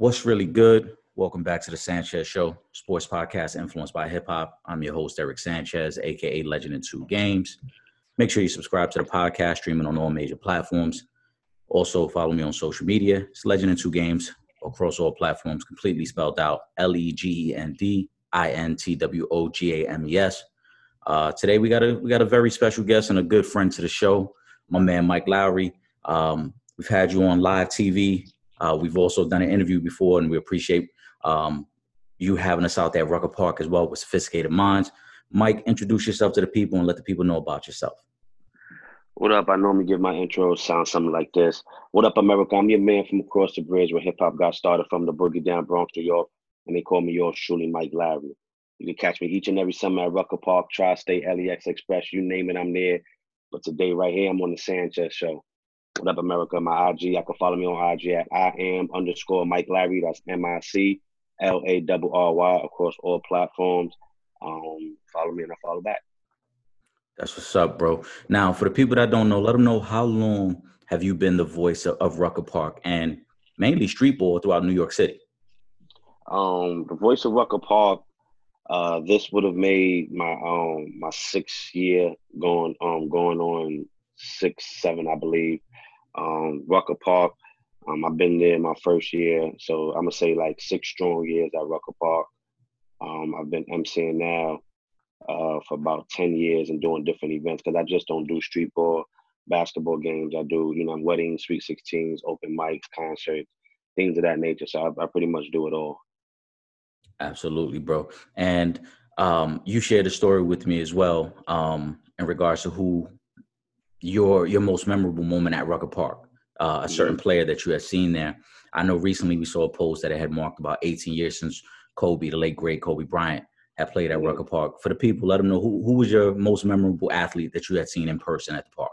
What's really good? Welcome back to the Sanchez Show, sports podcast influenced by hip hop. I'm your host, Eric Sanchez, aka Legend in Two Games. Make sure you subscribe to the podcast, streaming on all major platforms. Also, follow me on social media. It's Legend in Two Games across all platforms, completely spelled out L E G E N D I N T W O G A M E S. Uh, today we got a we got a very special guest and a good friend to the show, my man Mic Larry. Um, we've had you on live TV uh, we've also done an interview before, and we appreciate um, you having us out there at Rucker Park as well with Sophisticated Minds. Mike, introduce yourself to the people and let the people know about yourself. What up? I normally give my intro sound something like this. What up, America? I'm your man from across the bridge where hip hop got started from the boogie down Bronx, New York, and they call me yours truly, Mic Larry. You can catch me each and every summer at Rucker Park, Tri-State, LEX Express, you name it, I'm there. But today, right here, I'm on the Sanchez Show. What up, America? My IG. I can follow me on IG at I am underscore Mic Larry. That's M I C L A W R Y across all platforms. Um, follow me and I follow back. That's what's up, bro. Now, for the people that don't know, let them know how long have you been the voice of, of Rucker Park and mainly street ball throughout New York City? Um, the voice of Rucker Park. Uh, this would have made my um my sixth year going um going on six seven I believe um, Rucker Park. Um, I've been there my first year, so I'm gonna say like six strong years at Rucker Park. Um, I've been emceeing now uh, for about ten years and doing different events because I just don't do street ball, basketball games. I do, you know, weddings, sweet sixteens, open mics, concerts, things of that nature. So I, I pretty much do it all. Absolutely, bro. And um, you shared a story with me as well um, in regards to who your your most memorable moment at Rucker Park, uh, a certain mm-hmm. player that you had seen there. I know recently we saw a post that it had marked about 18 years since Kobe, the late great Kobe Bryant, had played at mm-hmm. Rucker Park. For the people, let them know who who was your most memorable athlete that you had seen in person at the park.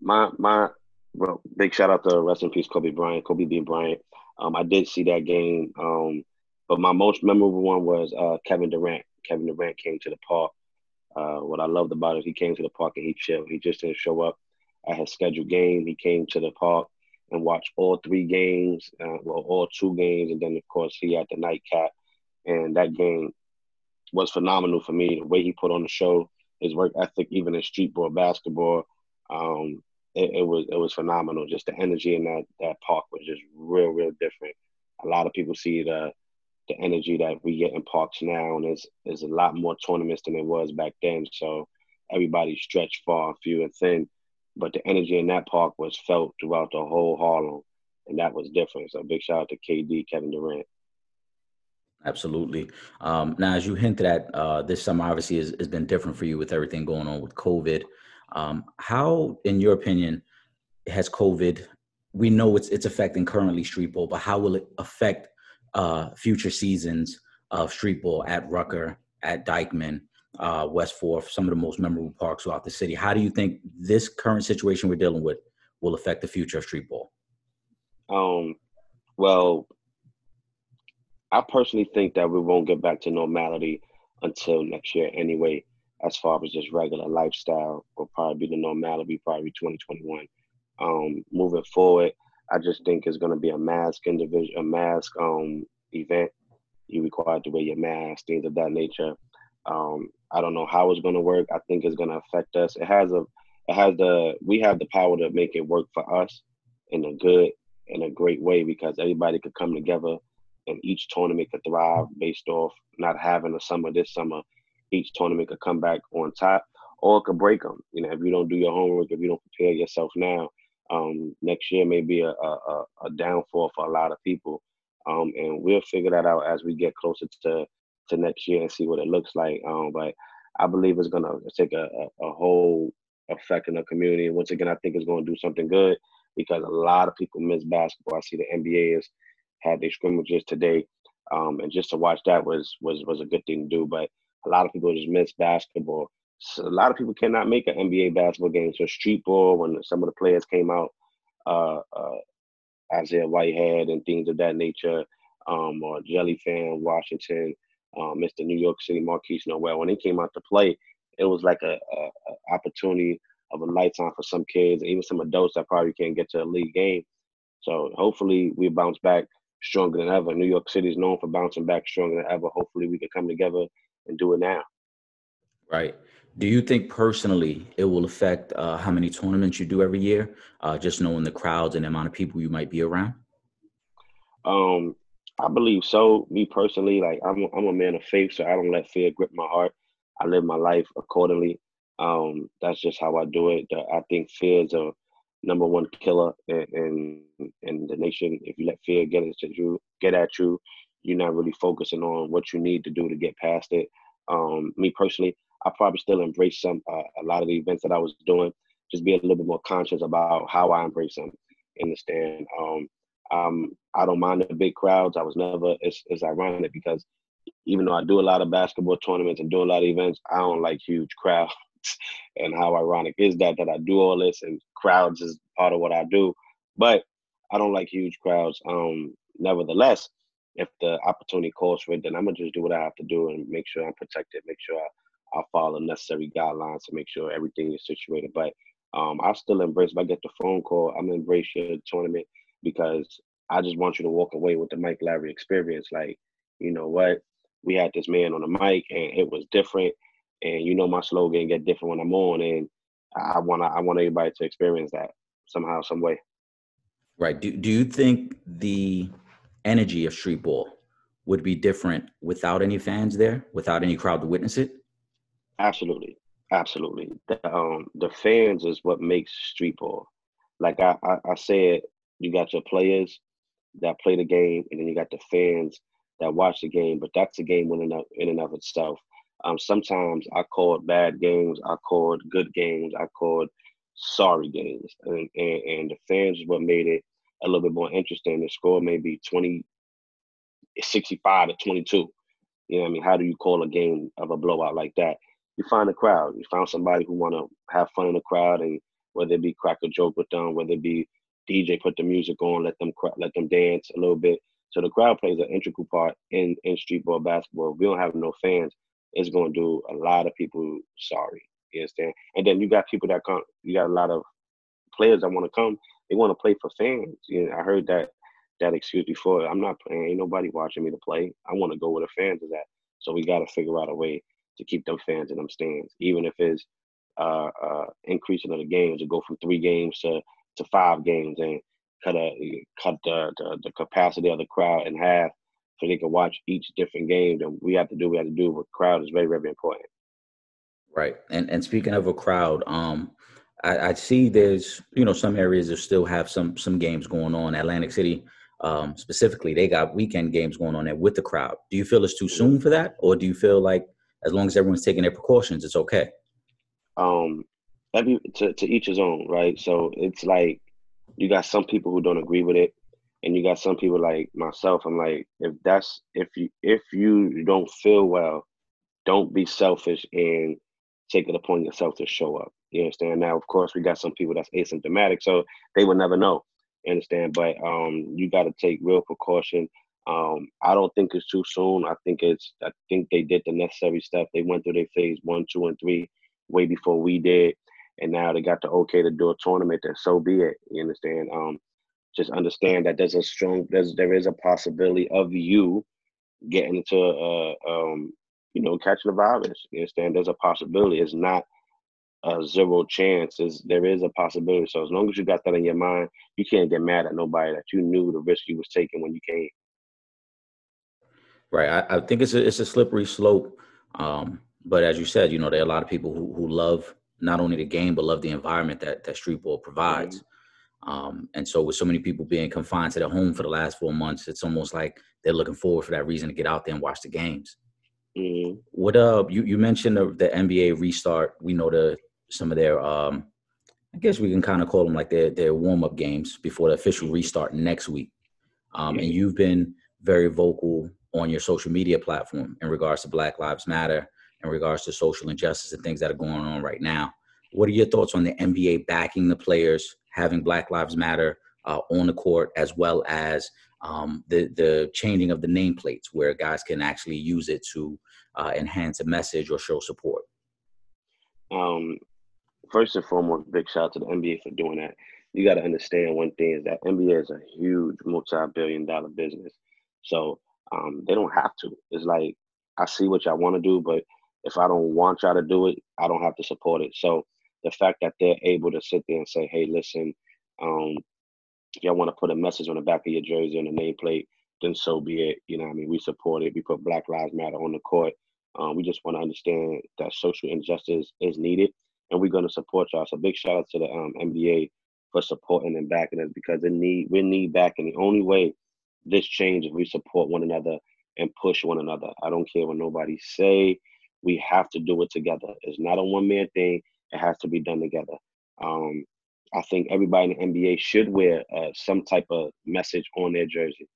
My my well, big shout out to rest in peace Kobe Bryant, Kobe B Bryant. Um, I did see that game, um, but my most memorable one was uh, Kevin Durant. Kevin Durant came to the park uh, what I loved about it, he came to the park and he chilled. He just didn't show up at had scheduled game. He came to the park and watched all three games, uh, well, all two games, and then of course he had the nightcap. And that game was phenomenal for me. The way he put on the show, his work ethic, even in street ball basketball, um, it, it, was it was phenomenal. Just the energy in that that park was just real, real different. A lot of people see the the energy that we get in parks now, and there's there's a lot more tournaments than there was back then. So everybody stretched far, few and thin, but the energy in that park was felt throughout the whole Harlem, and that was different. So big shout out to KD, Kevin Durant. Absolutely. Um, now, as you hinted at, uh, this summer obviously has, has, been different for you with everything going on with COVID. Um, how, in your opinion, has COVID? We know it's it's affecting currently street ball, but how will it affect uh, future seasons of street ball at Rucker, at Dyckman, uh, West Fourth, some of the most memorable parks throughout the city. How do you think this current situation we're dealing with will affect the future of street ball? Um, well, I personally think that we won't get back to normality until next year anyway, as far as just regular lifestyle will probably be the normality, probably 2021. Um, moving forward, I just think it's going to be a mask individual, a mask um event. You required to wear your mask, things of that nature. Um, I don't know how it's going to work. I think it's going to affect us. It has a, it has the, we have the power to make it work for us in a good, in a great way because everybody could come together and each tournament could thrive based off not having a summer this summer. Each tournament could come back on top or it could break them. You know, if you don't do your homework, if you don't prepare yourself now, um, next year may be a, a, a, downfall for a lot of people. Um, and we'll figure that out as we get closer to, to next year and see what it looks like. Um, but I believe it's going to take a, a, a, whole effect in the community. Once again, I think it's going to do something good because a lot of people miss basketball. I see the NBA has had their scrimmages today. Um, and just to watch that was, was, was a good thing to do. But a lot of people just miss basketball. So a lot of people cannot make an NBA basketball game. So street ball, when some of the players came out, uh, uh, Isaiah Whitehead and things of that nature, um, or Jelly Fam, Washington, um, Mr. New York City, Markquis Nowell, when they came out to play, it was like a, a, a, opportunity of a lifetime for some kids, even some adults that probably can't get to a league game. So hopefully we bounce back stronger than ever. New York City is known for bouncing back stronger than ever. Hopefully, we can come together and do it now. Right. Do you think personally it will affect uh, how many tournaments you do every year? Uh, just knowing the crowds and the amount of people you might be around. Um, I believe so. Me personally, like I'm, I'm a man of faith, so I don't let fear grip my heart. I live my life accordingly. Um, that's just how I do it. I think fear is a number one killer in, in, in the nation. If you let fear get at you, get at you, you're not really focusing on what you need to do to get past it. Um, me personally, I probably still embrace some uh, a lot of the events that I was doing. Just be a little bit more conscious about how I embrace them in the stand. Um, um, I don't mind the big crowds. I was never. It's, it's ironic because even though I do a lot of basketball tournaments and do a lot of events, I don't like huge crowds. and how ironic is that that I do all this and crowds is part of what I do, but I don't like huge crowds. Um, nevertheless, if the opportunity calls for it, then I'm gonna just do what I have to do and make sure I'm protected, make sure I, I follow necessary guidelines to make sure everything is situated. But um, I still embrace. If I get the phone call, I'm gonna embrace your tournament because I just want you to walk away with the Mic Larry experience. Like, you know what? We had this man on the mic and it was different. And you know my slogan get different when I'm on and I wanna I want everybody to experience that somehow, some way. Right. Do do you think the energy of street ball would be different without any fans there, without any crowd to witness it? Absolutely. Absolutely. The, um, the fans is what makes street ball. Like I, I, I said, you got your players that play the game, and then you got the fans that watch the game. But that's a game in and of, in and of itself. Um, sometimes I called bad games, I called good games, I called sorry games, and, and, and the fans is what made it a little bit more interesting. The score may be 20, 65 to 22. You know I mean? How do you call a game of a blowout like that? You find a crowd. You found somebody who want to have fun in the crowd, and whether it be crack a joke with them, whether it be DJ put the music on, let them let them dance a little bit. So the crowd plays an integral part in in street ball basketball. If we don't have no fans, it's going to do a lot of people sorry. You understand? And then you got people that come. You got a lot of players that want to come. They want to play for fans. You know, I heard that that excuse before. I'm not playing. Ain't nobody watching me to play. I want to go where the fans is at. So we got to figure out a way to keep them fans in them stands, even if it's uh, uh, increasing of the games to go from three games to to five games and cut a cut the, the, the capacity of the crowd in half so they can watch each different game. And we have to do we have to do. But crowd is very very important. Right. And and speaking of a crowd, um, I, I see there's you know some areas that still have some some games going on. Atlantic City. Um, specifically, they got weekend games going on there with the crowd. Do you feel it's too soon for that, or do you feel like as long as everyone's taking their precautions, it's okay? Um, every to, to each his own, right? So it's like you got some people who don't agree with it, and you got some people like myself. I'm like, if that's if you if you don't feel well, don't be selfish and take it upon yourself to show up. You understand? Now, of course, we got some people that's asymptomatic, so they would never know. Understand? But um, you got to take real precaution. Um, I don't think it's too soon. I think it's. I think they did the necessary stuff. They went through their phase one, two, and three way before we did and now they got the okay to do a tournament, then so be it. You understand? Um, just understand that there's a strong there's there is a possibility of you getting into uh um you know catching the virus. You understand? There's a possibility. It's not a zero chance. Is there is a possibility. So as long as you got that in your mind, you can't get mad at nobody that you knew the risk you was taking when you came. Right. I, I think it's a it's a slippery slope. Um, but as you said, you know, there are a lot of people who who love not only the game but love the environment that that street ball provides. Mm-hmm. Um, and so with so many people being confined to their home for the last four months, it's almost like they're looking forward for that reason to get out there and watch the games. Mm-hmm. What uh you, you mentioned the, the NBA restart. We know the some of their um I guess we can kind of call them like their their warm up games before the official restart next week. Um, and you've been very vocal on your social media platform in regards to Black Lives Matter in regards to social injustice and things that are going on right now. What are your thoughts on the NBA backing the players, having Black Lives Matter uh, on the court, as well as um, the the changing of the nameplates, where guys can actually use it to uh, enhance a message or show support? Um, first and foremost, big shout out to the NBA for doing that. you got to understand one thing is that NBA is a huge multi-billion dollar business. So um, they don't have to. It's like I see what y'all want to do, but if I don't want y'all to do it, I don't have to support it. So the fact that they're able to sit there and say, "Hey, listen, um, y'all want to put a message on the back of your jersey and the nameplate, then so be it. You know, I mean, we support it. We put Black Lives Matter on the court. Um, we just want to understand that social injustice is needed, and we're going to support y'all. So big shout out to the um, NBA for supporting and backing us because they need we need backing. The only way this change we support one another and push one another. I don't care what nobody say. We have to do it together. It's not a one man thing. It has to be done together. Um, I think everybody in the NBA should wear uh, some type of message on their jersey.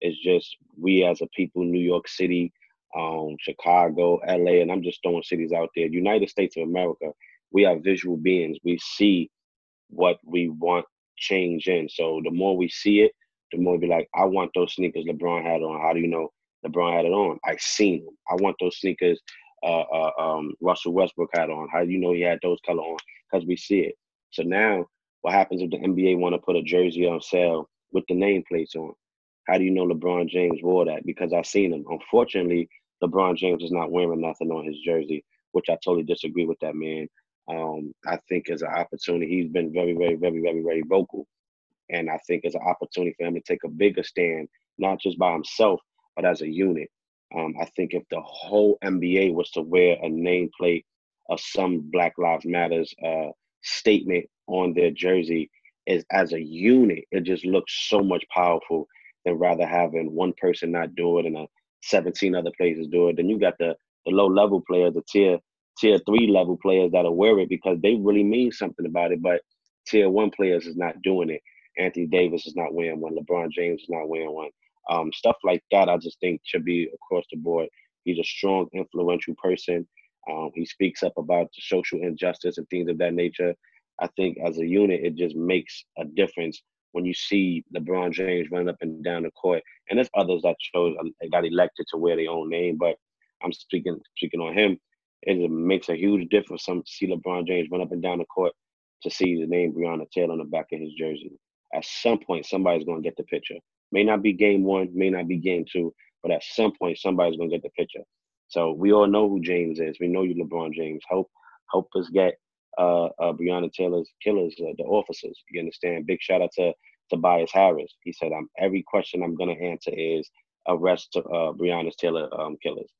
It's just we as a people, New York City, um, Chicago, LA, and I'm just throwing cities out there. United States of America, we are visual beings. We see what we want change in. So the more we see it, the more we be like, I want those sneakers LeBron had on. How do you know LeBron had it on? I seen them. I want those sneakers uh, uh, um, Russell Westbrook had on. How do you know he had those color on? Because we see it. So now, what happens if the NBA want to put a jersey on sale with the nameplates on? How do you know LeBron James wore that? Because I've seen him. Unfortunately, LeBron James is not wearing nothing on his jersey, which I totally disagree with that man. Um, I think as an opportunity, he's been very, very, very, very, very vocal. And I think it's an opportunity for him to take a bigger stand, not just by himself, but as a unit. Um, I think if the whole NBA was to wear a nameplate of some Black Lives Matters uh, statement on their jersey, is as a unit, it just looks so much powerful than rather having one person not do it and a 17 other places do it. Then you got the the low level players, the tier tier three level players that'll wear it because they really mean something about it. But tier one players is not doing it. Anthony Davis is not wearing one. LeBron James is not wearing one. Um, stuff like that, I just think should be across the board. He's a strong, influential person. Um, he speaks up about the social injustice and things of that nature. I think as a unit, it just makes a difference when you see LeBron James running up and down the court. And there's others that chose got elected to wear their own name, but I'm speaking speaking on him. It makes a huge difference. Some see LeBron James run up and down the court to see the name Breonna Taylor on the back of his jersey. At some point, somebody's going to get the picture. May not be game one, may not be game two, but at some point, somebody's going to get the picture. So we all know who James is. We know you, LeBron James. Help, help us get uh, uh, Breonna Taylor's killers, uh, the officers. You understand? Big shout out to Tobias Harris. He said, "I'm every question I'm going to answer is arrest uh, Breonna Taylor um, killers."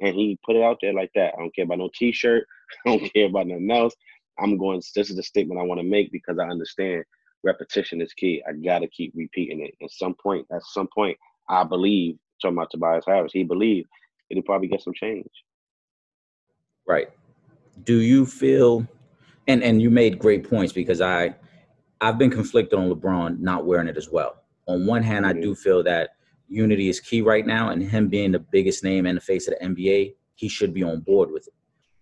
and he put it out there like that. I don't care about no T-shirt. I don't care about nothing else. I'm going. This is the statement I want to make because I understand repetition is key. I got to keep repeating it. At some point, at some point, I believe. Talking about Tobias Harris, he believed he'd probably get some change. Right. Do you feel? And and you made great points because I, I've been conflicted on LeBron not wearing it as well. On one hand, mm-hmm. I do feel that unity is key right now, and him being the biggest name in the face of the NBA, he should be on board with it.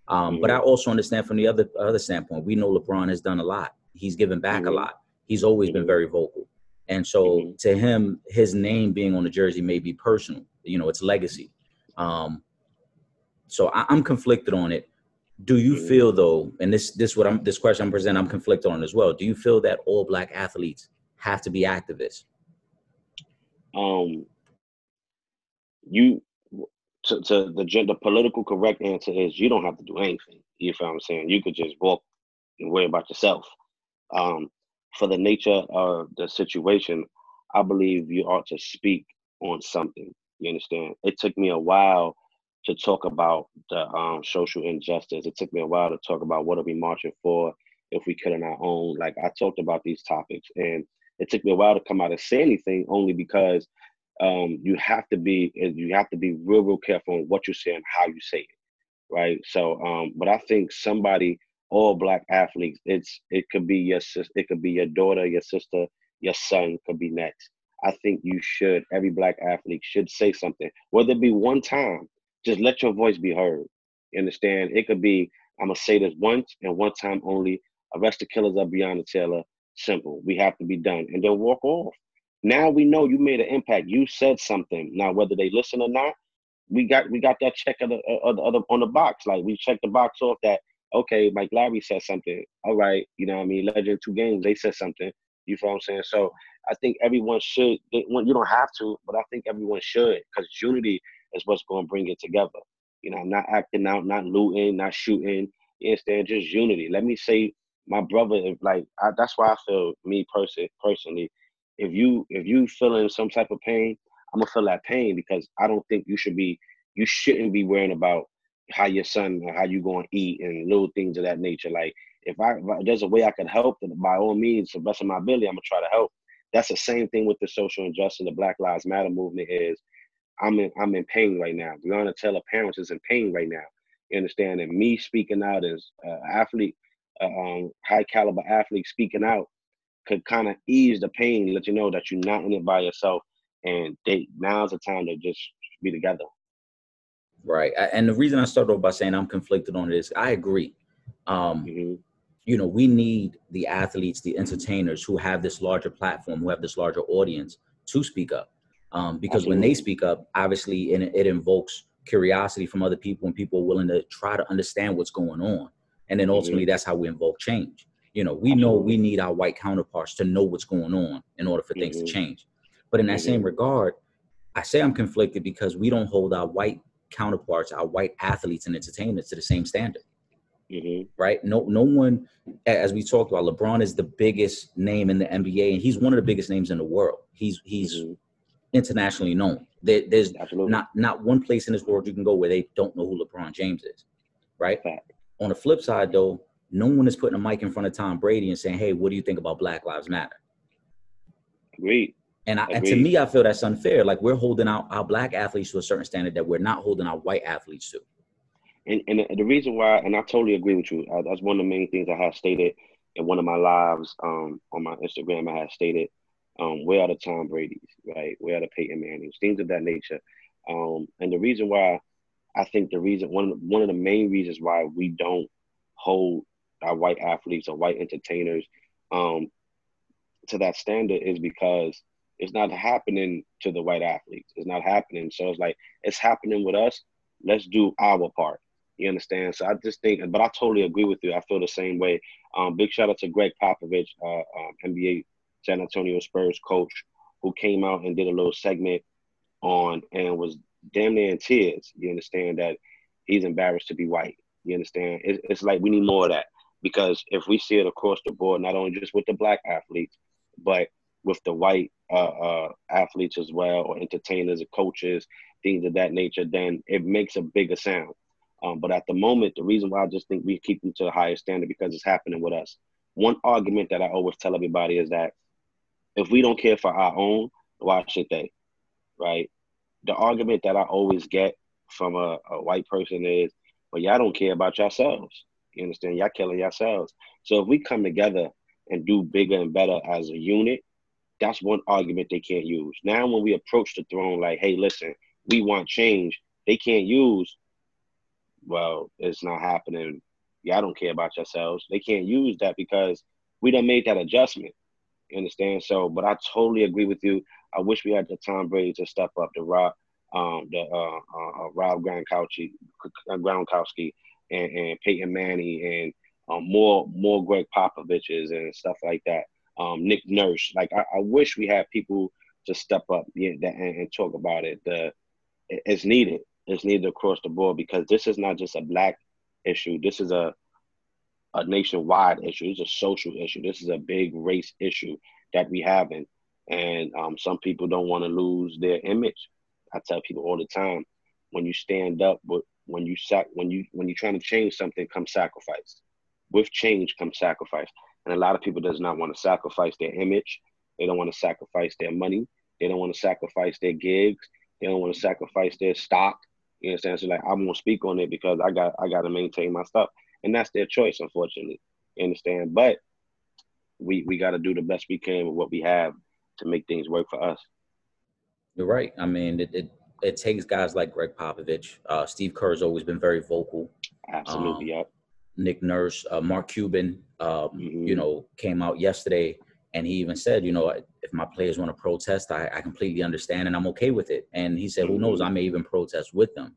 Um, mm-hmm. But I also understand from the other other standpoint, we know LeBron has done a lot. He's given back mm-hmm. a lot. He's always been very vocal, and so mm-hmm. to him, his name being on the jersey may be personal. You know, it's legacy. Um, so I, am conflicted on it. Do you mm-hmm. feel though, and this this what I'm this question I'm presenting, I'm conflicted on as well. Do you feel that all black athletes have to be activists? Um, you to, to the the political correct answer is you don't have to do anything. You feel what I'm saying? You could just walk and worry about yourself. Um, for the nature of the situation, I believe you ought to speak on something. You understand? It took me a while to talk about the um, social injustice. It took me a while to talk about what are we marching for if we could on our own. Like I talked about these topics, and it took me a while to come out and say anything, only because um, you have to be you have to be real real careful on what you say and how you say it right so um, but i think somebody all black athletes it's it could be your sister it could be your daughter your sister your son could be next i think you should every black athlete should say something whether it be one time just let your voice be heard you understand it could be i'm gonna say this once and one time only arrest the killers of breonna taylor simple we have to be done and then walk off now we know you made an impact. You said something. Now whether they listen or not, we got we got that check of the, of the other on the box. Like we checked the box off that okay, Mic Larry said something. All right, you know what I mean. Legend two games, they said something. You feel what I'm saying? So I think everyone should. You don't have to, but I think everyone should because unity is what's going to bring it together. You know, not acting out, not looting, not shooting. You understand? Just unity. Let me say, my brother, if like I, that's why I feel me person personally. If you if you feeling some type of pain, I'm gonna feel that pain because I don't think you should be. You shouldn't be worrying about how your son how you going to eat and little things of that nature. Like if I if there's a way I can help, then by all means, to the best of my ability, I'm gonna try to help. That's the same thing with the social injustice, the Black Lives Matter movement is. I'm in I'm in pain right now. Breonna Taylor parents is in pain right now. You understand? And me speaking out as uh, athlete, uh, um, high caliber athlete speaking out could kind of ease the pain, let you know that you're not in it by yourself. And they now's the time to just be together. Right. And the reason I started off by saying I'm conflicted on this, I agree. Um, mm-hmm you know, we need the athletes, the entertainers who have this larger platform, who have this larger audience to speak up. Um, because Absolutely. when they speak up, obviously it, it invokes curiosity from other people and people are willing to try to understand what's going on. And then ultimately, mm-hmm. that's how we invoke change. You know, we Absolutely. know we need our white counterparts to know what's going on in order for mm-hmm. things to mm-hmm. change. But in that mm-hmm. same regard, I say I'm conflicted because we don't hold our white counterparts, our white athletes and entertainers to the same standard. Mm-hmm. Right? No, no one, as we talked about, LeBron is the biggest name in the NBA, and he's one of the biggest names in the world. He's he's mm-hmm. internationally known. There, there's Absolutely. not not one place in this world you can go where they don't know who LeBron James is. Right? Fact. On the flip side, though, no one is putting a mic in front of Tom Brady and saying, "Hey, what do you think about Black Lives Matter?" Agreed. And, I, and to me, I feel that's unfair. Like we're holding out our black athletes to a certain standard that we're not holding our white athletes to. And, and the reason why, and I totally agree with you. Uh, that's one of the main things I have stated in one of my lives um, on my Instagram. I have stated, um, where are the Tom Brady's, right? Where are the Peyton Manning's, things of that nature. Um, and the reason why I think the reason one of the, one of the main reasons why we don't hold our white athletes or white entertainers um, to that standard is because it's not happening to the white athletes. It's not happening. So it's like it's happening with us. Let's do our part. You understand? So I just think, but I totally agree with you. I feel the same way. Um, big shout out to Gregg Popovich, uh, um, NBA San Antonio Spurs coach, who came out and did a little segment on and was damn near in tears. You understand that he's embarrassed to be white. You understand? It, it's like we need more of that because if we see it across the board, not only just with the black athletes, but with the white uh, uh, athletes as well, or entertainers, or coaches, things of that nature, then it makes a bigger sound. Um, but at the moment, the reason why I just think we keep them to the highest standard because it's happening with us. One argument that I always tell everybody is that if we don't care for our own, why should they? Right? The argument that I always get from a, a white person is, well, y'all don't care about yourselves. You understand? Y'all killing yourselves. So if we come together and do bigger and better as a unit, that's one argument they can't use. Now, when we approach the throne, like, hey, listen, we want change, they can't use well, it's not happening. Y'all don't care about yourselves. They can't use that because we done made that adjustment. You understand? So, but I totally agree with you. I wish we had the Tom Brady to step up, the Rob, um, the uh, uh, uh Rob Gronkowski, Gronkowski, and, and Peyton Manning, and um, more more Gregg Popoviches and stuff like that. Um, Nick Nurse, like I, I, wish we had people to step up and, and talk about it. The it's needed It's needed across the board because this is not just a black issue. This is a a nationwide issue. It's a social issue. This is a big race issue that we have, and and um, some people don't want to lose their image. I tell people all the time, when you stand up, but when you sac, when you when you're trying to change something, come sacrifice. With change comes sacrifice, and a lot of people does not want to sacrifice their image. They don't want to sacrifice their money. They don't want to sacrifice their gigs. They don't want to sacrifice their stock. You understand? So like I'm gonna speak on it because I got I gotta maintain my stuff. And that's their choice, unfortunately. You understand? But we we gotta do the best we can with what we have to make things work for us. You're right. I mean it it, it takes guys like Gregg Popovich. Uh, Steve Kerr's always been very vocal. Absolutely, um, yep. Nick Nurse, uh, Mark Cuban, um, mm-hmm. you know, came out yesterday and he even said, you know, if my players want to protest, I, I completely understand and I'm okay with it. And he said, who knows, I may even protest with them.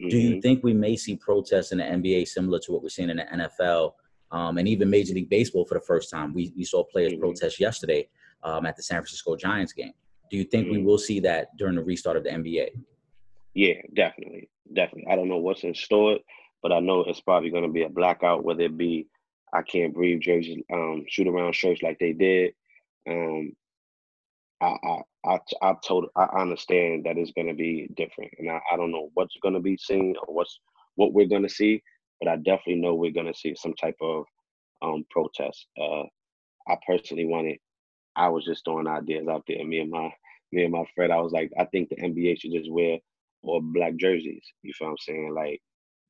Mm-hmm. Do you mm-hmm. think we may see protests in the NBA similar to what we're seeing in the NFL um, and even Major League Baseball for the first time. We, we saw players Mhm. protest yesterday um, at the San Francisco Giants game. Do you think we will see that during the restart of the NBA? Yeah, definitely, definitely. I don't know what's in store, but I know it's probably going to be a blackout, whether it be I can't breathe jerseys, um, shoot around shirts like they did. Um, I, I, I, I told, I understand that it's going to be different, and I, I don't know what's going to be seen or what's what we're going to see, but I definitely know we're going to see some type of um protest. Uh, I personally wanted. I was just throwing ideas out there. Me and my me and my friend, I was like, I think the NBA should just wear all black jerseys. You feel what I'm saying? Like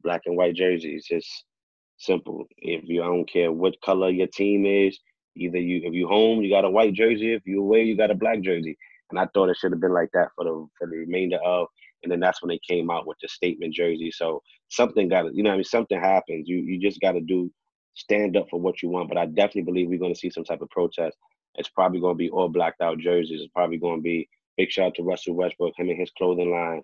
black and white jerseys. Just simple. If you I don't care what color your team is, either you if you home, you got a white jersey. If you away, you got a black jersey. And I thought it should have been like that for the for the remainder of. And then that's when they came out with the statement jersey. So something got you know, I mean, something happens. You you just got to do stand up for what you want. But I definitely believe we're going to see some type of protest. It's probably going to be all blacked out jerseys. It's probably going to be big shout out to Russell Westbrook. Him and his clothing line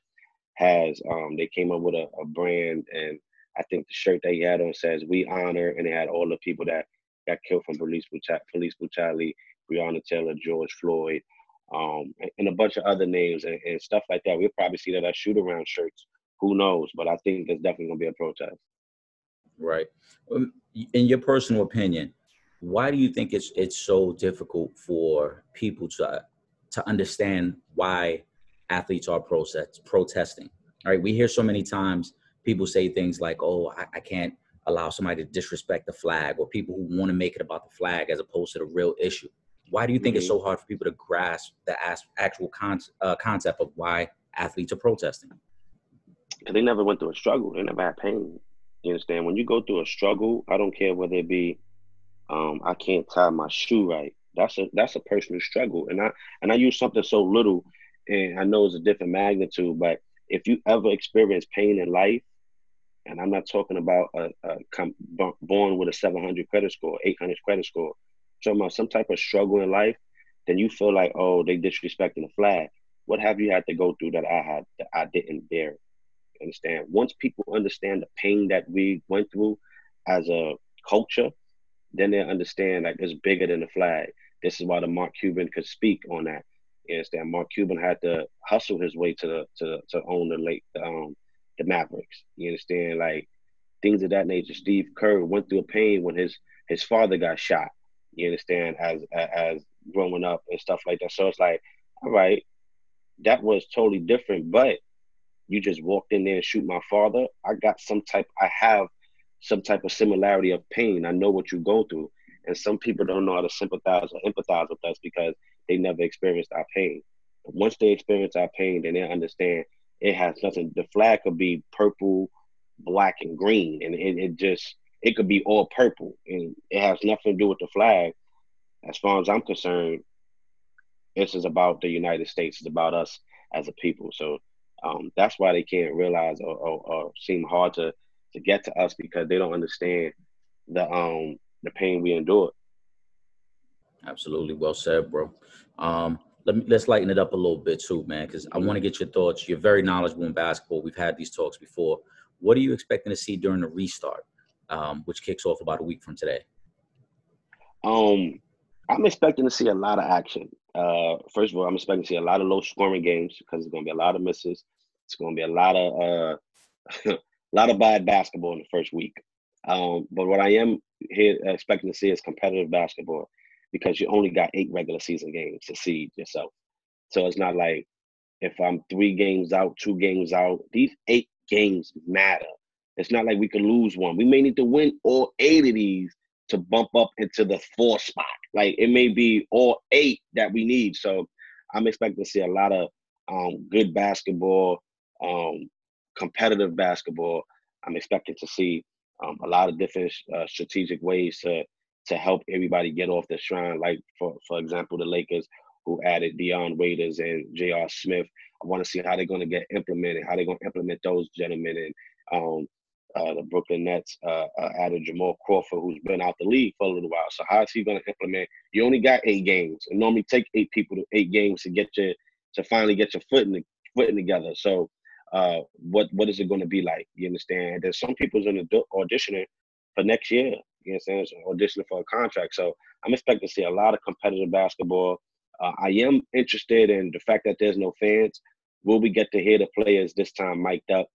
has um they came up with a, a brand and I think the shirt that he had on says "We honor," and it had all the people that got killed from police brutality, police brutality, Breonna Taylor, George Floyd, um, and, a bunch of other names and, and stuff like that. We'll probably see that as shoot around shirts. Who knows? But I think there's definitely gonna be a protest. Right. Um, In your personal opinion, why do you think it's it's so difficult for people to to understand why athletes are protest, protesting? All right, we hear so many times people say things like, "Oh, I, I can't allow somebody to disrespect the flag," or people who want to make it about the flag as opposed to the real issue. Why do you think it's so hard for people to grasp the actual con- uh, concept of why athletes are protesting? Because they never went through a struggle. They never had pain. You understand? When you go through a struggle, I don't care whether it be um, I can't tie my shoe right. That's a that's a personal struggle, and I and I use something so little, and I know it's a different magnitude. But if you ever experience pain in life, and I'm not talking about a, a com- born with a 700 credit score, 800 credit score, talking about some type of struggle in life, then you feel like oh they disrespecting the flag. What have you had to go through that I had that I didn't bear? Understand? Once people understand the pain that we went through as a culture, then they understand like it's bigger than the flag. This is why the Mark Cuban could speak on that. You understand? Mark Cuban had to hustle his way to the to to own the late um the Mavericks. You understand? Like things of that nature. Steve Kerr went through a pain when his his father got shot. You understand? As as growing up and stuff like that. So it's like, all right, that was totally different. But you just walked in there and shoot my father. I got some type. I have some type of similarity of pain. I know what you go through. And some people don't know how to sympathize or empathize with us because they never experienced our pain. Once they experience our pain, then they understand it has nothing. The flag could be purple, black, and green, and it, it just it could be all purple, and it has nothing to do with the flag. As far as I'm concerned, this is about the United States. It's about us as a people. So um, that's why they can't realize or, or, or seem hard to to get to us because they don't understand the um the pain we endured. Absolutely, well said, bro. Um, let me let's lighten it up a little bit too, man, because I want to get your thoughts. You're very knowledgeable in basketball. We've had these talks before. What are you expecting to see during the restart, um, which kicks off about a week from today? Um, I'm expecting to see a lot of action. Uh, first of all, I'm expecting to see a lot of low scoring games because there's going to be a lot of misses. It's going to be a lot of uh, a lot of bad basketball in the first week. Um, but what I am here expecting to see is competitive basketball because you only got eight regular season games to seed yourself. So it's not like if I'm three games out, two games out. These eight games matter. It's not like we could lose one. We may need to win all eight of these to bump up into the four spot. Like it may be all eight that we need. So I'm expecting to see a lot of um, good basketball, um, competitive basketball. I'm expecting to see um, a lot of different uh, strategic ways to to help everybody get off the shrine. Like for for example, the Lakers who added Dion Waiters and J.R. Smith. I want to see how they're going to get implemented, how they're going to implement those gentlemen. And um, uh, the Brooklyn Nets uh, uh, added Jamal Crawford, who's been out the league for a little while. So how is he going to implement? You only got eight games, and normally take eight people to eight games to get your to finally get your foot in the footing together. So uh, what what is it going to be like? You understand? There's some people's in the auditioning for next year. You know saying? Auditioning for a contract. So I'm expecting to see a lot of competitive basketball. Uh, I am interested in the fact that there's no fans. Will we get to hear the players this time mic'd up?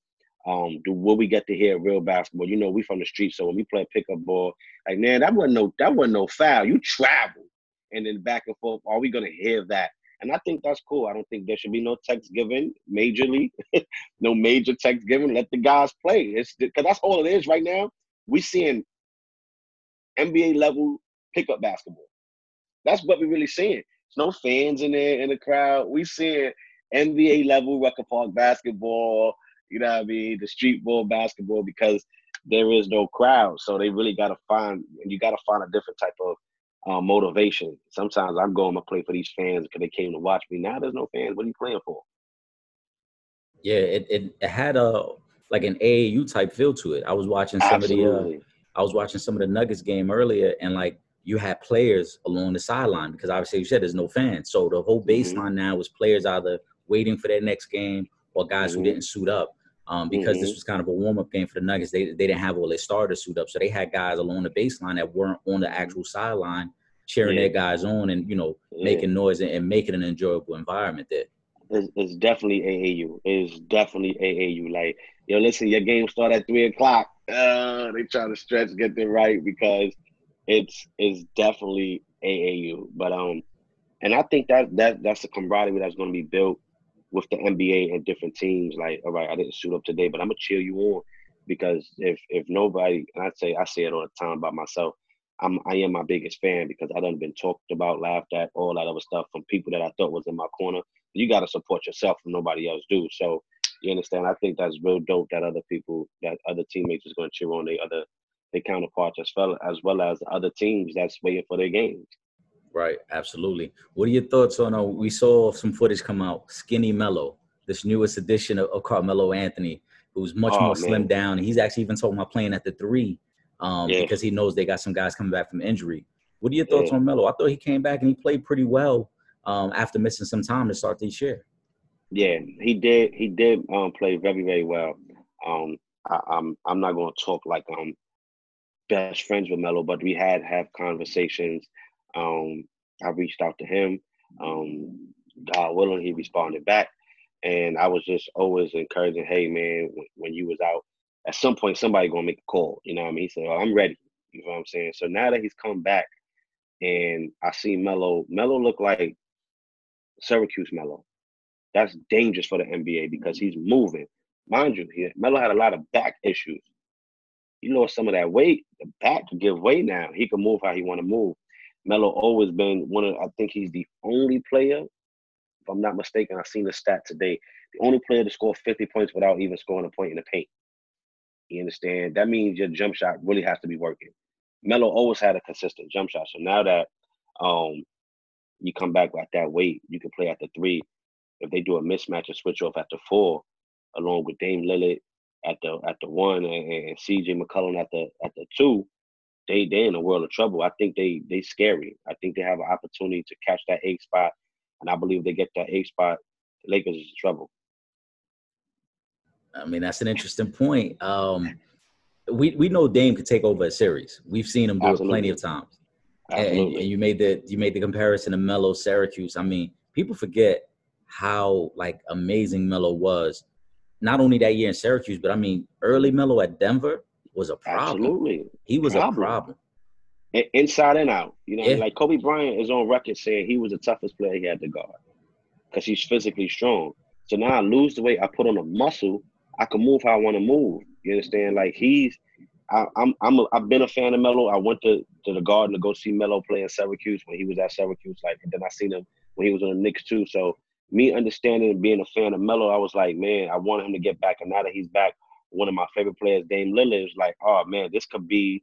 Um, do will we get to hear real basketball? You know, we from the street, so when we play pickup ball, like man, that wasn't no that wasn't no foul. You travel and then back and forth. Are we gonna hear that? And I think that's cool. I don't think there should be no text given majorly, no major text given. Let the guys play. It's because that's all it is right now. We seeing NBA level pickup basketball. That's what we're really seeing. There's no fans in there in the crowd. We seeing NBA level Rucker Park basketball. You know what I mean? The street ball basketball because there is no crowd. So they really got to find, and you got to find a different type of uh, motivation. Sometimes I'm going to play for these fans because they came to watch me. Now there's no fans. What are you playing for? Yeah, it, it, it had a like an AAU type feel to it. I was watching some Absolutely. of the uh, I was watching some of the Nuggets game earlier, and like you had players along the sideline because obviously you said there's no fans. So the whole mm-hmm. baseline mm-hmm. now was players either waiting for their next game or guys mm-hmm. who didn't suit up. Um, because mm-hmm. this was kind of a warm up game for the Nuggets. They, they didn't have all their starters suit up. So they had guys along the baseline that weren't on the mm-hmm. actual sideline cheering yeah. their guys on and, you know, yeah. making noise and, and, making an enjoyable environment there. It's, it's, definitely AAU. It's definitely AAU. Like, yo, listen, your game start at three o'clock. Uh, they try to stretch, get it right because it's it's definitely AAU. But um, and I think that that that's the camaraderie that's going to be built with the NBA and different teams. Like, all right, I didn't suit up today, but I'm gonna cheer you on because if if nobody, and I say I say it all the time about myself, I'm I am my biggest fan because I done been talked about, laughed at, all that other stuff from people that I thought was in my corner. You got to support yourself, and nobody else do. So you understand? I think that's real dope that other people, that other teammates is going to cheer on their other their counterparts as well as well as other teams that's waiting for their games. Right, absolutely. What are your thoughts on? Uh, we saw some footage come out. Skinny Melo, this newest edition of, of Carmelo Anthony, who's much oh, more man. slimmed down. He's actually even talking about playing at the three um, yeah. because he knows they got some guys coming back from injury. What are your thoughts yeah. on Melo? I thought he came back and he played pretty well um, after missing some time to start this year. Yeah, he did. He did um, play very, very well. Um, I, am I'm, I'm not going to talk like I'm best friends with Melo, but we had have conversations um, I reached out to him. Um, God willing, he responded back, and I was just always encouraging, "Hey, man, when, when you was out, at some point somebody gonna make a call." You know what I mean? He said, oh, "I'm ready." You know what I'm saying? So now that he's come back, and I see Melo, Melo look like Syracuse Melo. That's dangerous for the NBA because he's moving. Mind you, he, Melo had a lot of back issues. He lost some of that weight. The back could give way now. He can move how he want to move. Melo always been one of I think he's the only player, if I'm not mistaken, I've seen the stat today, the only player to score 50 points without even scoring a point in the paint. You understand? That means your jump shot really has to be working. Melo always had a consistent jump shot. So now that um you come back at that weight, you can play at the three. If they do a mismatch and switch off at the four, along with Dame Lillard at the at the one and, and CJ McCollum at the at the two, they they in a world of trouble. I think they they scary. I think they have an opportunity to catch that eight spot, and I believe they get that eight spot. The Lakers is in trouble. I mean, that's an interesting point. Um, we we know Dame could take over a series. We've seen him do Absolutely. it plenty of times. And, and, you made the you made the comparison to Melo Syracuse. I mean, people forget how like amazing Melo was. Not only that year in Syracuse, but I mean, early Melo at Denver was a problem. Absolutely. He was problem. a problem. Inside and out. You know, yeah. like Kobe Bryant is on record saying he was the toughest player he had to guard because he's physically strong. So now I lose the weight, I put on a muscle, I can move how I want to move. You understand? Like he's, I, I'm, I'm, a, I've been a fan of Melo. I went to, to the Garden to go see Melo play in Syracuse when he was at Syracuse. Like, and then I seen him when he was on the Knicks too. So me understanding and being a fan of Melo, I was like, man, I want him to get back. And now that he's back, one of my favorite players, Dame Lillard, is like, oh man, this could be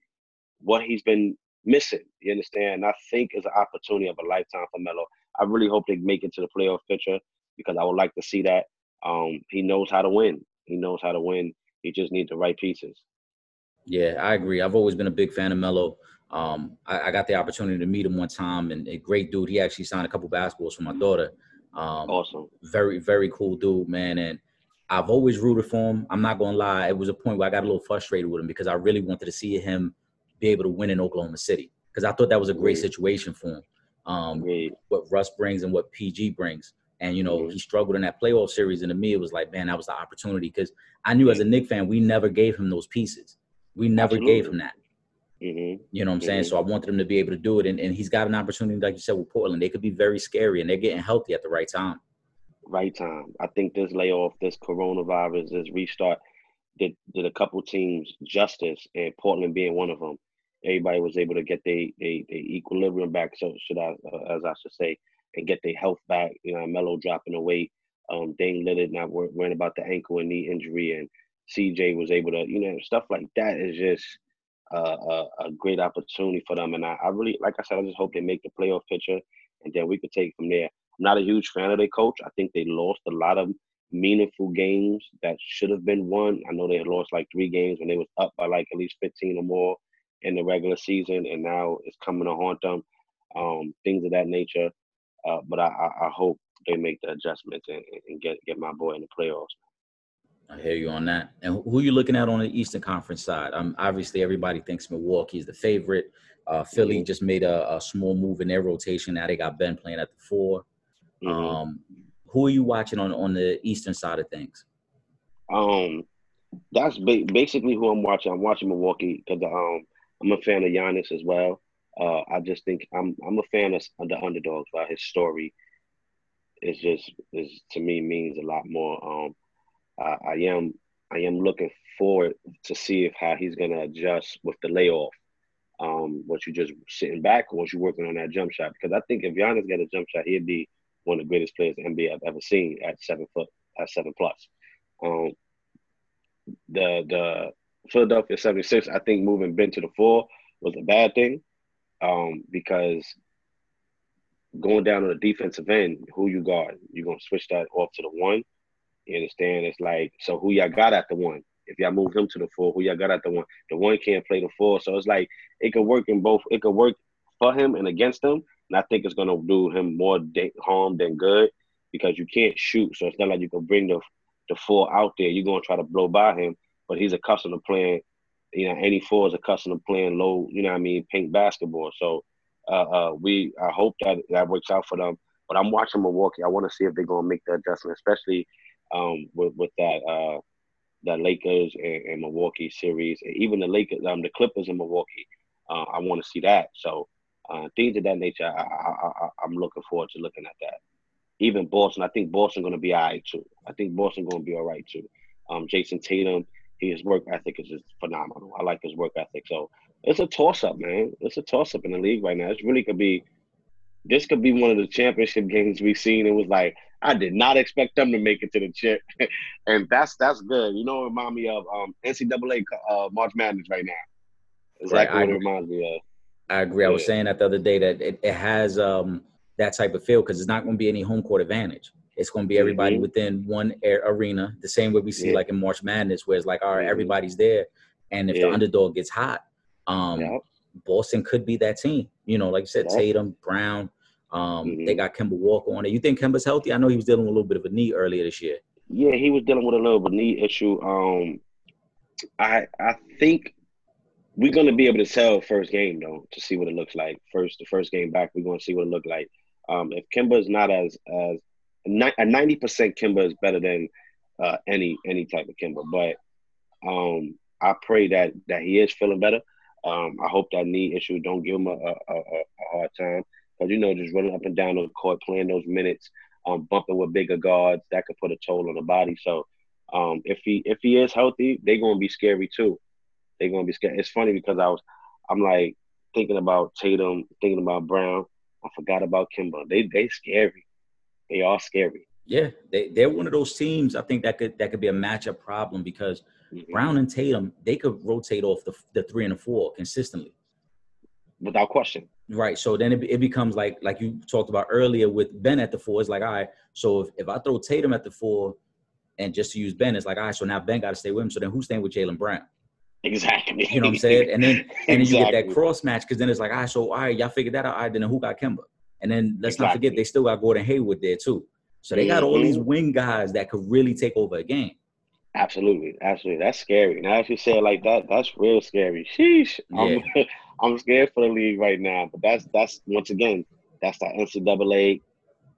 what he's been missing. You understand? And I think it's an opportunity of a lifetime for Melo. I really hope they make it to the playoff picture because I would like to see that. Um, he knows how to win. He knows how to win. He just needs the right pieces. Yeah, I agree. I've always been a big fan of Melo. Um, I, I, got the opportunity to meet him one time, and a great dude. He actually signed a couple basketballs for my daughter. Um, awesome. Very, very cool dude, man. And I've always rooted for him. I'm not gonna lie. It was a point where I got a little frustrated with him because I really wanted to see him be able to win in Oklahoma City because I thought that was a great situation for him. Um, what Russ brings and what PG brings. And you know, mm-hmm. he struggled in that playoff series, and to me, it was like, man, that was the opportunity because I knew as a Knick fan, we never gave him those pieces. We never Absolutely. gave him that. Mm-hmm. You know what I'm saying? Mm-hmm. So I wanted him to be able to do it, and, and he's got an opportunity, like you said, with Portland. They could be very scary, and they're getting healthy at the right time. Right time. I think this layoff, this coronavirus, this restart, did did a couple teams justice, and Portland being one of them. Everybody was able to get their they, they equilibrium back, so should I, uh, as I should say, and get their health back. You know, Melo dropping weight, um, Dame Lillard not worrying about the ankle and knee injury, and CJ was able to, you know, stuff like that is just a, a, great opportunity for them. And I, I, really, like I said, I just hope they make the playoff picture, and then we could take from there. I'm not a huge fan of their coach. I think they lost a lot of meaningful games that should have been won. I know they lost like three games when they was up by like at least 15 or more in the regular season, and now it's coming to haunt them. Um, things of that nature. Uh, but I, I, I, hope they make the adjustments and, and, get get my boy in the playoffs. I hear you on that. And who are you looking at on the Eastern Conference side? Um, obviously everybody thinks Milwaukee is the favorite. Uh, Philly mm-hmm. just made a, a, small move in their rotation. Now they got Ben playing at the 4 mm-hmm. Um, who are you watching on on the Eastern side of things? Um, that's ba- basically who I'm watching. I'm watching Milwaukee because um, I'm a fan of Giannis as well. Uh, I just think I'm I'm a fan of, the underdogs. Right? His story is just is to me means a lot more. Um, I, I am I am looking forward to see if how he's gonna adjust with the layoff. Um, once you just sitting back, or once you working on that jump shot, because I think if Giannis got a jump shot, he'd be one of the greatest players in NBA I've ever seen at seven foot at seven plus. Um, the the Philadelphia 76, I think moving Ben to the four was a bad thing um, because going down on the defensive end, who you got? You're gonna switch that off to the one. You understand? It's like so who y'all got at the one? If y'all move him to the four, who y'all got at the one? The one can't play the four, so it's like it could work in both. It could work for him and against him, and I think it's gonna do him more harm than good because you can't shoot. So it's not like you can bring the the four out there. You're gonna try to blow by him, but he's accustomed to playing you know, any four is accustomed to playing low, you know what I mean, pink basketball. So uh, uh, we I hope that that works out for them. But I'm watching Milwaukee. I want to see if they're gonna make the adjustment, especially um, with with that uh, that Lakers and, and, Milwaukee series, and even the Lakers, um, the Clippers in Milwaukee. Uh, I want to see that. So uh, things of that nature, I, I, I, am looking forward to looking at that. Even Boston, I think Boston going to be all right too. I think Boston going to be all right too. Um, Jayson Tatum, his work ethic is just phenomenal. I like his work ethic. So it's a toss up, man. It's a toss up in the league right now. It really could be. This could be one of the championship games we've seen. It was like I did not expect them to make it to the chip, and that's that's good. You know, it remind me of um, NCAA uh, March Madness right now. Exactly right, what it reminds me of. I agree. Yeah. I was saying that the other day that it, it has um, that type of feel because it's not going to be any home court advantage. It's going to be everybody mm-hmm. within one arena, the same way we see yeah. like in March Madness, where it's like, all right, mm-hmm. everybody's there, and if yeah. the underdog gets hot, um, yep. Boston could be that team. You know, like you said, yep. Tatum, Brown. Um, mm-hmm. They got Kemba Walker on it. You think Kemba's healthy? I know he was dealing with a little bit of a knee earlier this year. Yeah, he was dealing with a little bit of knee issue. Um, I I think we're gonna be able to tell first game though to see what it looks like. First, the first game back, we're gonna see what it looked like. Um, if Kemba is not as as a ninety percent Kemba is better than uh, any any type of Kemba. But um, I pray that that he is feeling better. Um, I hope that knee issue don't give him a, a, a, a hard time because you know just running up and down the court, playing those minutes, um, bumping with bigger guards that could put a toll on the body. So um, if he if he is healthy, they're gonna be scary too. They're gonna be scared. It's funny because I was I'm like thinking about Tatum, thinking about Brown. I forgot about Kemba. They they scary. They are scary. Yeah, they they're one of those teams. I think that could that could be a matchup problem because mm-hmm. Brown and Tatum they could rotate off the the three and the four consistently, without question. Right. So then it, it becomes like like you talked about earlier with Ben at the four. It's like all right. So if, if I throw Tatum at the four, and just to use Ben, it's like all right. So now Ben got to stay with him. So then who's staying with Jaylen Brown? Exactly. You know what I'm saying? And then and then you get that cross match because then it's like all right. So all right, y'all figured that out. All right, then who got Kemba? And then let's exactly. not forget they still got Gordon Hayward there too. So they got all these mm-hmm. wing guys that could really take over a game. Absolutely, absolutely. That's scary. Now, if you say it like that, that's real scary. Sheesh. Yeah. I'm, I'm scared for the league right now. But that's that's once again, that's that NCAA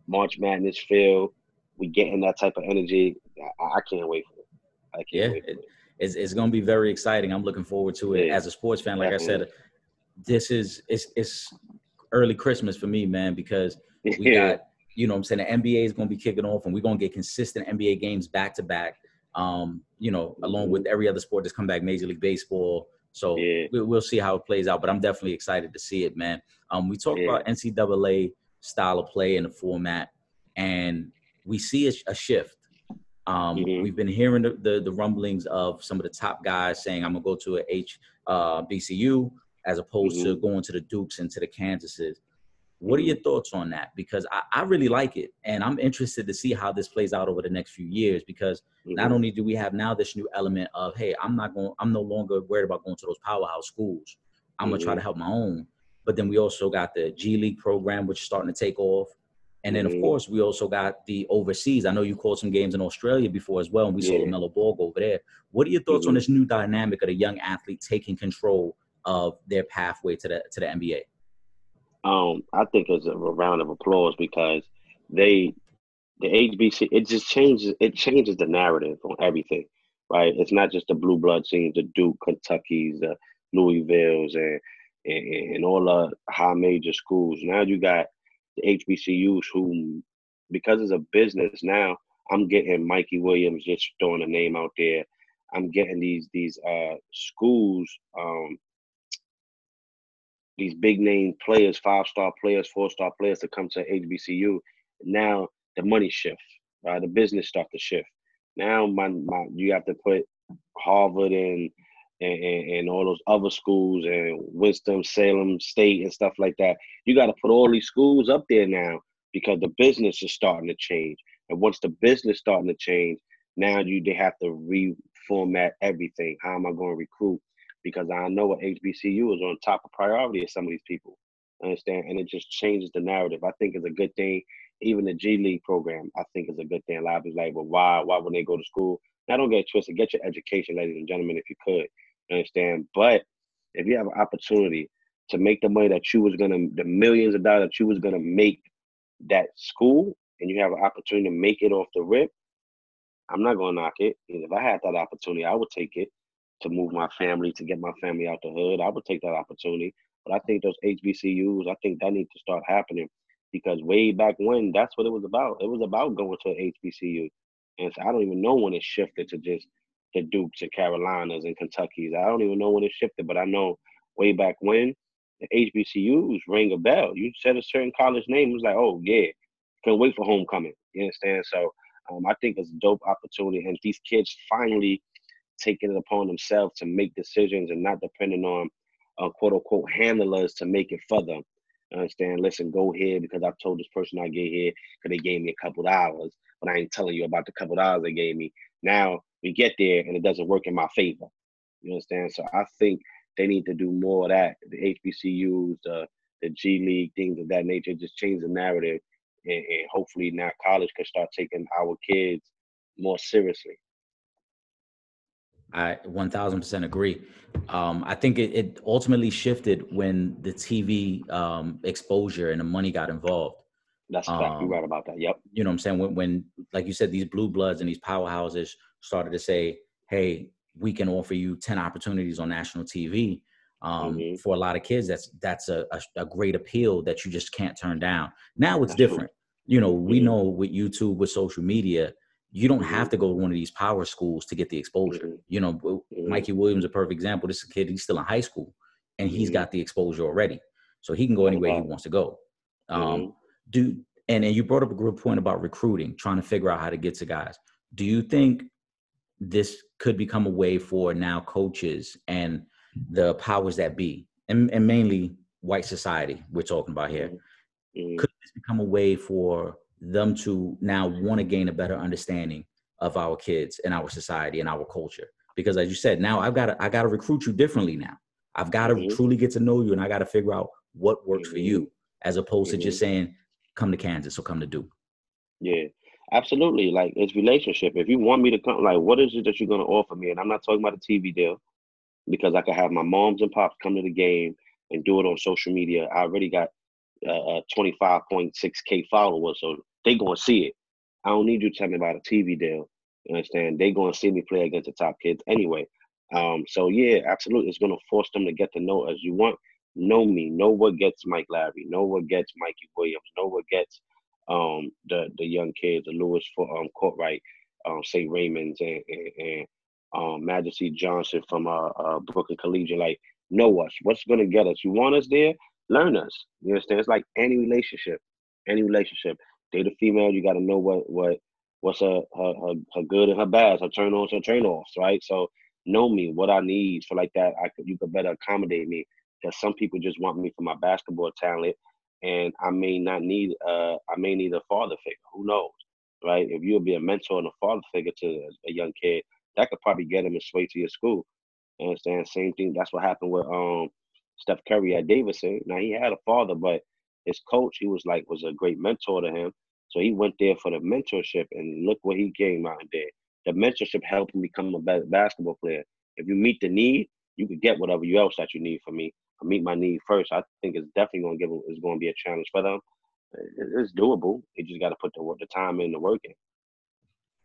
March Madness feel. We getting that type of energy. I, I can't wait for it. I can't yeah, wait for it. It's, it's going to be very exciting. I'm looking forward to it. Yeah. As a sports fan, like Definitely. I said, this is it's it's early Christmas for me, man, because we yeah. got you know I'm saying the NBA is going to be kicking off, and we're going to get consistent NBA games back to back. Um, you know, along with every other sport that's come back, Major League Baseball. So yeah. we, will see how it plays out, but I'm definitely excited to see it, man. Um, we talked yeah. about NCAA style of play and the format, and we see a, a shift. Um, mm-hmm. We've been hearing the, the, the rumblings of some of the top guys saying, "I'm gonna go to a H uh, BCU as opposed mm-hmm. to going to the Dukes and to the Kansases." What are your mm-hmm. thoughts on that? Because I, I, really like it, and I'm interested to see how this plays out over the next few years. Because mm-hmm. not only do we have now this new element of, hey, I'm not going, I'm no longer worried about going to those powerhouse schools. I'm mm-hmm. gonna try to mm-hmm. help my own. But then we also got the G League program, which is starting to take off. And then, of mm-hmm. course, we also got the overseas. I know you called some games in Australia before as well, and we yeah. saw the Melo Ball go over there. What are your thoughts on this new dynamic of the young athlete taking control of their pathway to the to the NBA? Um, I think it's a round of applause because they, the HBC, it just changes. It changes the narrative on everything, right? It's not just the blue blood teams, the Duke, Kentucky's, the Louisville's, and, and and all the high major schools. Now you got the HBCUs who, because it's a business now, I'm getting Mikey Williams just throwing a name out there. I'm getting these these uh, schools um, these big name players, five star players, four star players to come to HBCU. Now the money shift, right? The business start to shift. Now my, my you have to put Harvard and, and and all those other schools and Winston Salem State and stuff like that. You got to put all these schools up there now because the business is starting to change. And once the business starting to change, now you they have to reformat everything. How am I going to recruit? Because I know what HBCU is on top of priority of some of these people. Understand? And it just changes the narrative. I think it's a good thing. Even the G League program, I think is a good thing. A lot of people like, well, why why would they go to school? Now don't get twisted. Get your education, ladies and gentlemen, if you could. Understand? But if you have an opportunity to make the money that you was gonna the millions of dollars that you was gonna make that school and you have an opportunity to make it off the rip, I'm not gonna knock it. And if I had that opportunity, I would take it to move my family, to get my family out the hood. I would take that opportunity. But I think those HBCUs, I think that needs to start happening because way back when, that's what it was about. It was about going to an HBCU. And so I don't even know when it shifted to just the Dukes and Carolinas and Kentuckies. I don't even know when it shifted, but I know way back when the HBCUs rang a bell. You said a certain college name, it was like, oh yeah, can't wait for homecoming. You understand? So um, I think it's a dope opportunity, and these kids finally taking it upon themselves to make decisions and not depending on uh, quote unquote handlers to make it for them. Understand? Listen, go here because I told this person I get here because they gave me a couple dollars, but I ain't telling you about the couple dollars they gave me. Now we get there and it doesn't work in my favor. You understand? So I think they need to do more of that. The HBCUs, the the G League, things of that nature, just change the narrative, and, and hopefully now college can start taking our kids more seriously. I 1000% agree. Um, I think it, it, ultimately shifted when the TV um, exposure and the money got involved. That's exactly um, right about that. Yep. You know what I'm saying? When, when, like you said, these blue bloods and these powerhouses started to say, hey, we can offer you 10 opportunities on national TV. Um, mm-hmm. For a lot of kids, that's that's a, a, a, great appeal that you just can't turn down. Now it's that's different. True. You know, we mm-hmm. know with YouTube, with social media, you don't have mm-hmm. to go to one of these power schools to get the exposure. Mm-hmm. You know, mm-hmm. Mikey Williams, is a perfect example. This kid, he's still in high school and he's got the exposure already. So he can go anywhere he wants to go. Um, do and, and you brought up a good point about recruiting, trying to figure out how to get to guys. Do you think this could become a way for now coaches and the powers that be, and, and mainly white society we're talking about here, could this become a way for them to now want to gain a better understanding of our kids and our society and our culture. Because as you said, now I've got to I got to recruit you differently now. I've got to mm-hmm. truly get to know you and I got to figure out what works mm-hmm. for you as opposed mm-hmm. to just saying come to Kansas or come to Duke. Yeah. Absolutely. Like it's relationship. If you want me to come, like, what is it that you're gonna offer me? And I'm not talking about a TV deal because I could have my moms and pops come to the game and do it on social media. I already got uh, 25.6k followers, so they gonna see it. I don't need you to tell me about a TV deal. You understand? They gonna see me play against the top kids anyway. Um, so yeah, absolutely, it's gonna force them to get to know us. You want know me, know what gets Mic Larry, know what gets Mikey Williams, know what gets um, the the young kids, the Lewis for um, Courtright, um, St. Raymond's, and, and, and um, Majesty Johnson from uh, uh, Brooklyn Collegiate. Like, know us. What's gonna get us? You want us there? Learn us. You understand? It's like any relationship. Any relationship. Date a female, you got to know what what what's her, her her her good and her bad, her turn ons, her turn offs, right? So know me, what I need, for like that, I could you could better accommodate me. Because some people just want me for my basketball talent, and I may not need uh I may need a father figure. Who knows, right? If you'll be a mentor and a father figure to a young kid, that could probably get him and sway to your school. You understand? Same thing. That's what happened with um Steph Curry at Davidson. Now he had a father, but his coach, he was like was a great mentor to him. So he went there for the mentorship, and look what he came out and did. The mentorship helped him become a better basketball player. If you meet the need, you could get whatever you else that you need from me. I meet my need first. I think it's definitely going to give. It's going to be a challenge for them. It's doable. You just got to put the the time in, the work in.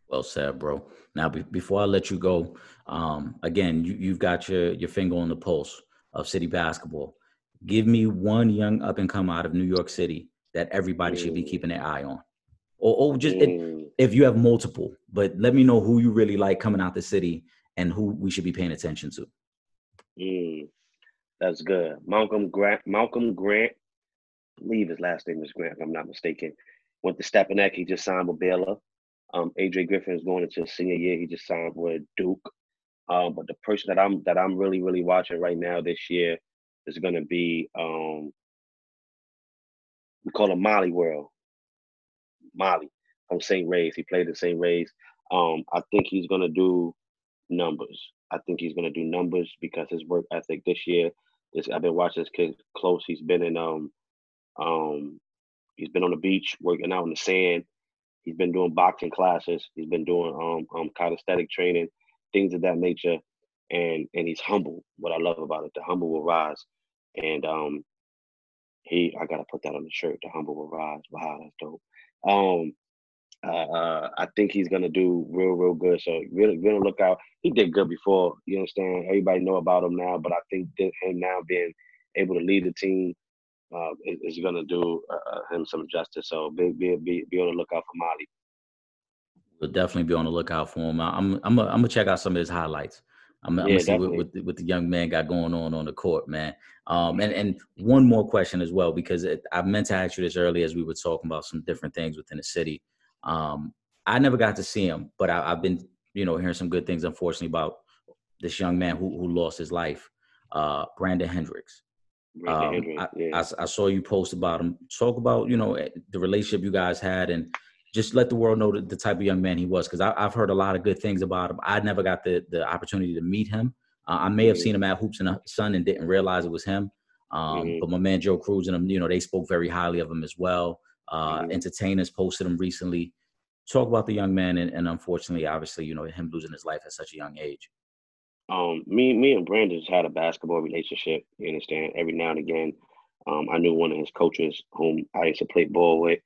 Well said, bro. Now, be, before I let you go, um, again, you, you've got your your finger on the pulse of city basketball. Give me one young up and come out of New York City that everybody mm. should be mm. keeping their eye on, or, or just mm. if you have multiple. But let me know who you really like coming out the city and who we should be paying attention to. Mm. That's good. Malcolm Grant. Malcolm Grant. I believe his last name is Grant, if I'm not mistaken. Went to Stepinac. He just signed with Baylor. Um, AJ Griffin is going into his senior year. He just signed with Duke. Um, but the person that I'm that I'm really really watching right now this year is going to be um, we call him Molly World. Molly from St. Ray's. He played at St. Ray's. Um, I think he's going to do numbers. I think he's going to do numbers because his work ethic this year. I've been watching this kid close. He's been in um um he's been on the beach working out in the sand. He's been doing boxing classes. He's been doing um um calisthenic training things of that nature. And and he's humble. What I love about it, the humble will rise. And um he I gotta put that on the shirt, the humble will rise. Wow, that's dope. Um uh, uh, I think he's gonna do real, real good. So really, really look out. He did good before. You understand? Everybody know about him now, but I think him now being able to lead the team uh, is, is, gonna do uh, uh, him some justice. So be, be be be on the lookout for Molly. We'll definitely be on the lookout for him. I'm I'm I'm gonna check out some of his highlights. I'm, I'm gonna see what, what, what, the young man got going on on the court, man. Um, and and one more question as well because it, I meant to ask you this earlier as we were talking about some different things within the city. Um, I never got to see him, but I, have been you know hearing some good things, unfortunately, about this young man who who lost his life, uh, Brandon Hendricks. Brandon um, Hendricks I, yeah. I, I, saw you post about him. Talk about you know the relationship you guys had and just let the world know the, the type of young man he was because I've heard a lot of good things about him. I never got the the opportunity to meet him. Uh, I may have seen him at Hoops in the Sun and didn't realize it was him. Um, mm-hmm. But my man Joe Cruz and him, you know, they spoke very highly of him as well. Uh, mm-hmm. Entertainers posted him recently. Talk about the young man and, and, unfortunately, obviously, you know, him losing his life at such a young age. Um, me, me and Brandon just had a basketball relationship. You understand? Every now and again, um, I knew one of his coaches, whom I used to play ball with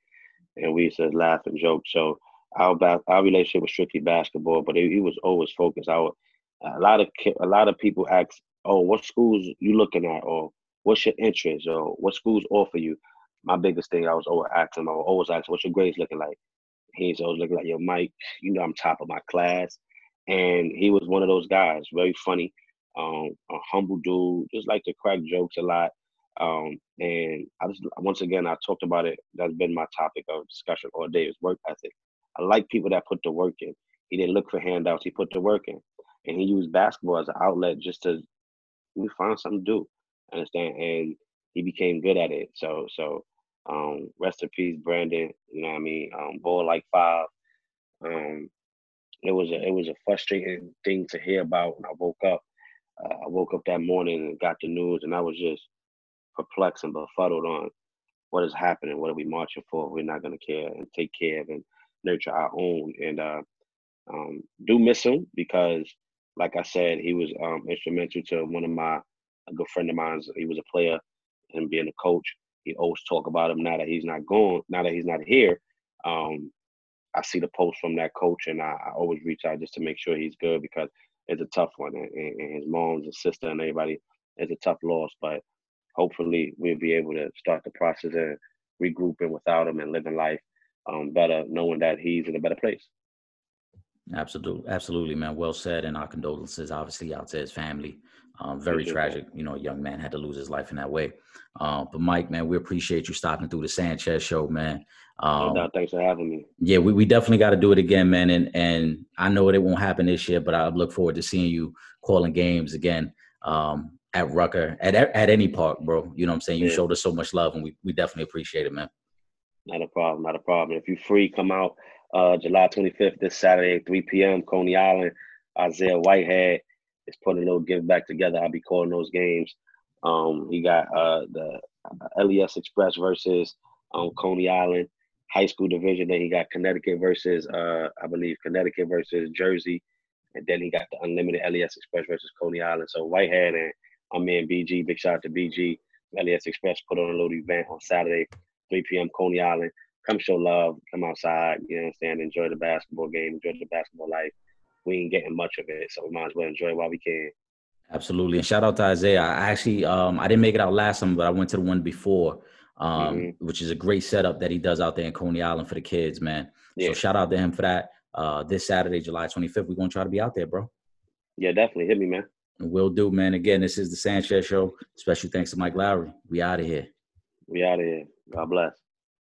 and we used to laugh and joke. So our our relationship was strictly basketball, but he was always focused. Our a lot of a lot of people ask, "Oh, what schools you looking at?" or "What's your interest?" or "What schools offer you?" My biggest thing I was always asking, I was always asking, "What's your grades looking like?" He's always looking like, "Yo, Mike, you know I'm top of my class," and he was one of those guys, very funny, um, a humble dude, just like to crack jokes a lot. Um, and I just once again I talked about it. That's been my topic of discussion all day is work ethic. I like people that put the work in. He didn't look for handouts. He put the work in, and he used basketball as an outlet just to me find something to do. Understand? And he became good at it. So so um, rest in peace, Brandon. You know what I mean? Um, ball like five. Um, it was a it was a frustrating thing to hear about when I woke up. Uh, I woke up that morning and got the news, and I was just perplexed and befuddled on what is happening, what are we marching for? We're not going to care and take care of. And nurture our own. And uh, um, do miss him because, like I said, he was um, instrumental to one of my a good friend of mine. He was a player and being a coach. He always talk about him now that he's not gone, now that he's not here. Um, I see the post from that coach, and I, I, always reach out just to make sure he's good because it's a tough one, and, and his mom's and sister and everybody is a tough loss. But hopefully, we'll be able to start the process and regrouping without him and living life um, better, knowing that he's in a better place. Absolutely, absolutely, man. Well said, and our condolences, obviously, out to his family. Um, very tragic, you know, a young man had to lose his life in that way. Uh, but Mike, man, we appreciate you stopping through the Sanchez show, man. Um, no thanks for having me. Yeah, we, we definitely got to do it again, man. And and I know it won't happen this year, but I look forward to seeing you calling games again um, at Rucker at at any park, bro. You know what I'm saying? You yeah. showed us so much love, and we, we definitely appreciate it, man. Not a problem, not a problem. If you're free, come out uh, July 25th this Saturday, 3 p.m. Coney Island. Isaiah Whitehead is putting a little give back together. I'll be calling those games. Um, he got uh, the LES Express versus um, Coney Island high school division. Then he got Connecticut versus, uh, I believe, Connecticut versus Jersey. And then he got the Unlimited LES Express versus Coney Island. So Whitehead and I'm in BG. Big shout out to BG. LES Express put on a little event on Saturday, 3 p.m. Coney Island. Come show love. Come outside. You know what I'm saying? Enjoy the basketball game. Enjoy the basketball life. We ain't getting much of it, so we might as well enjoy it while we can. Absolutely, and shout out to Isaiah. I actually, um, I didn't make it out last time, but I went to the one before um, mm-hmm. which is a great setup that he does out there in Coney Island for the kids, man. Yeah. So shout out to him for that. Uh, this Saturday, July 25th, we're gonna try to be out there, bro. Yeah, definitely. Hit me, man. Will do, man. Again, this is the Sanchez Show. Special thanks to Mic Larry. We out of here. We out of here. God bless.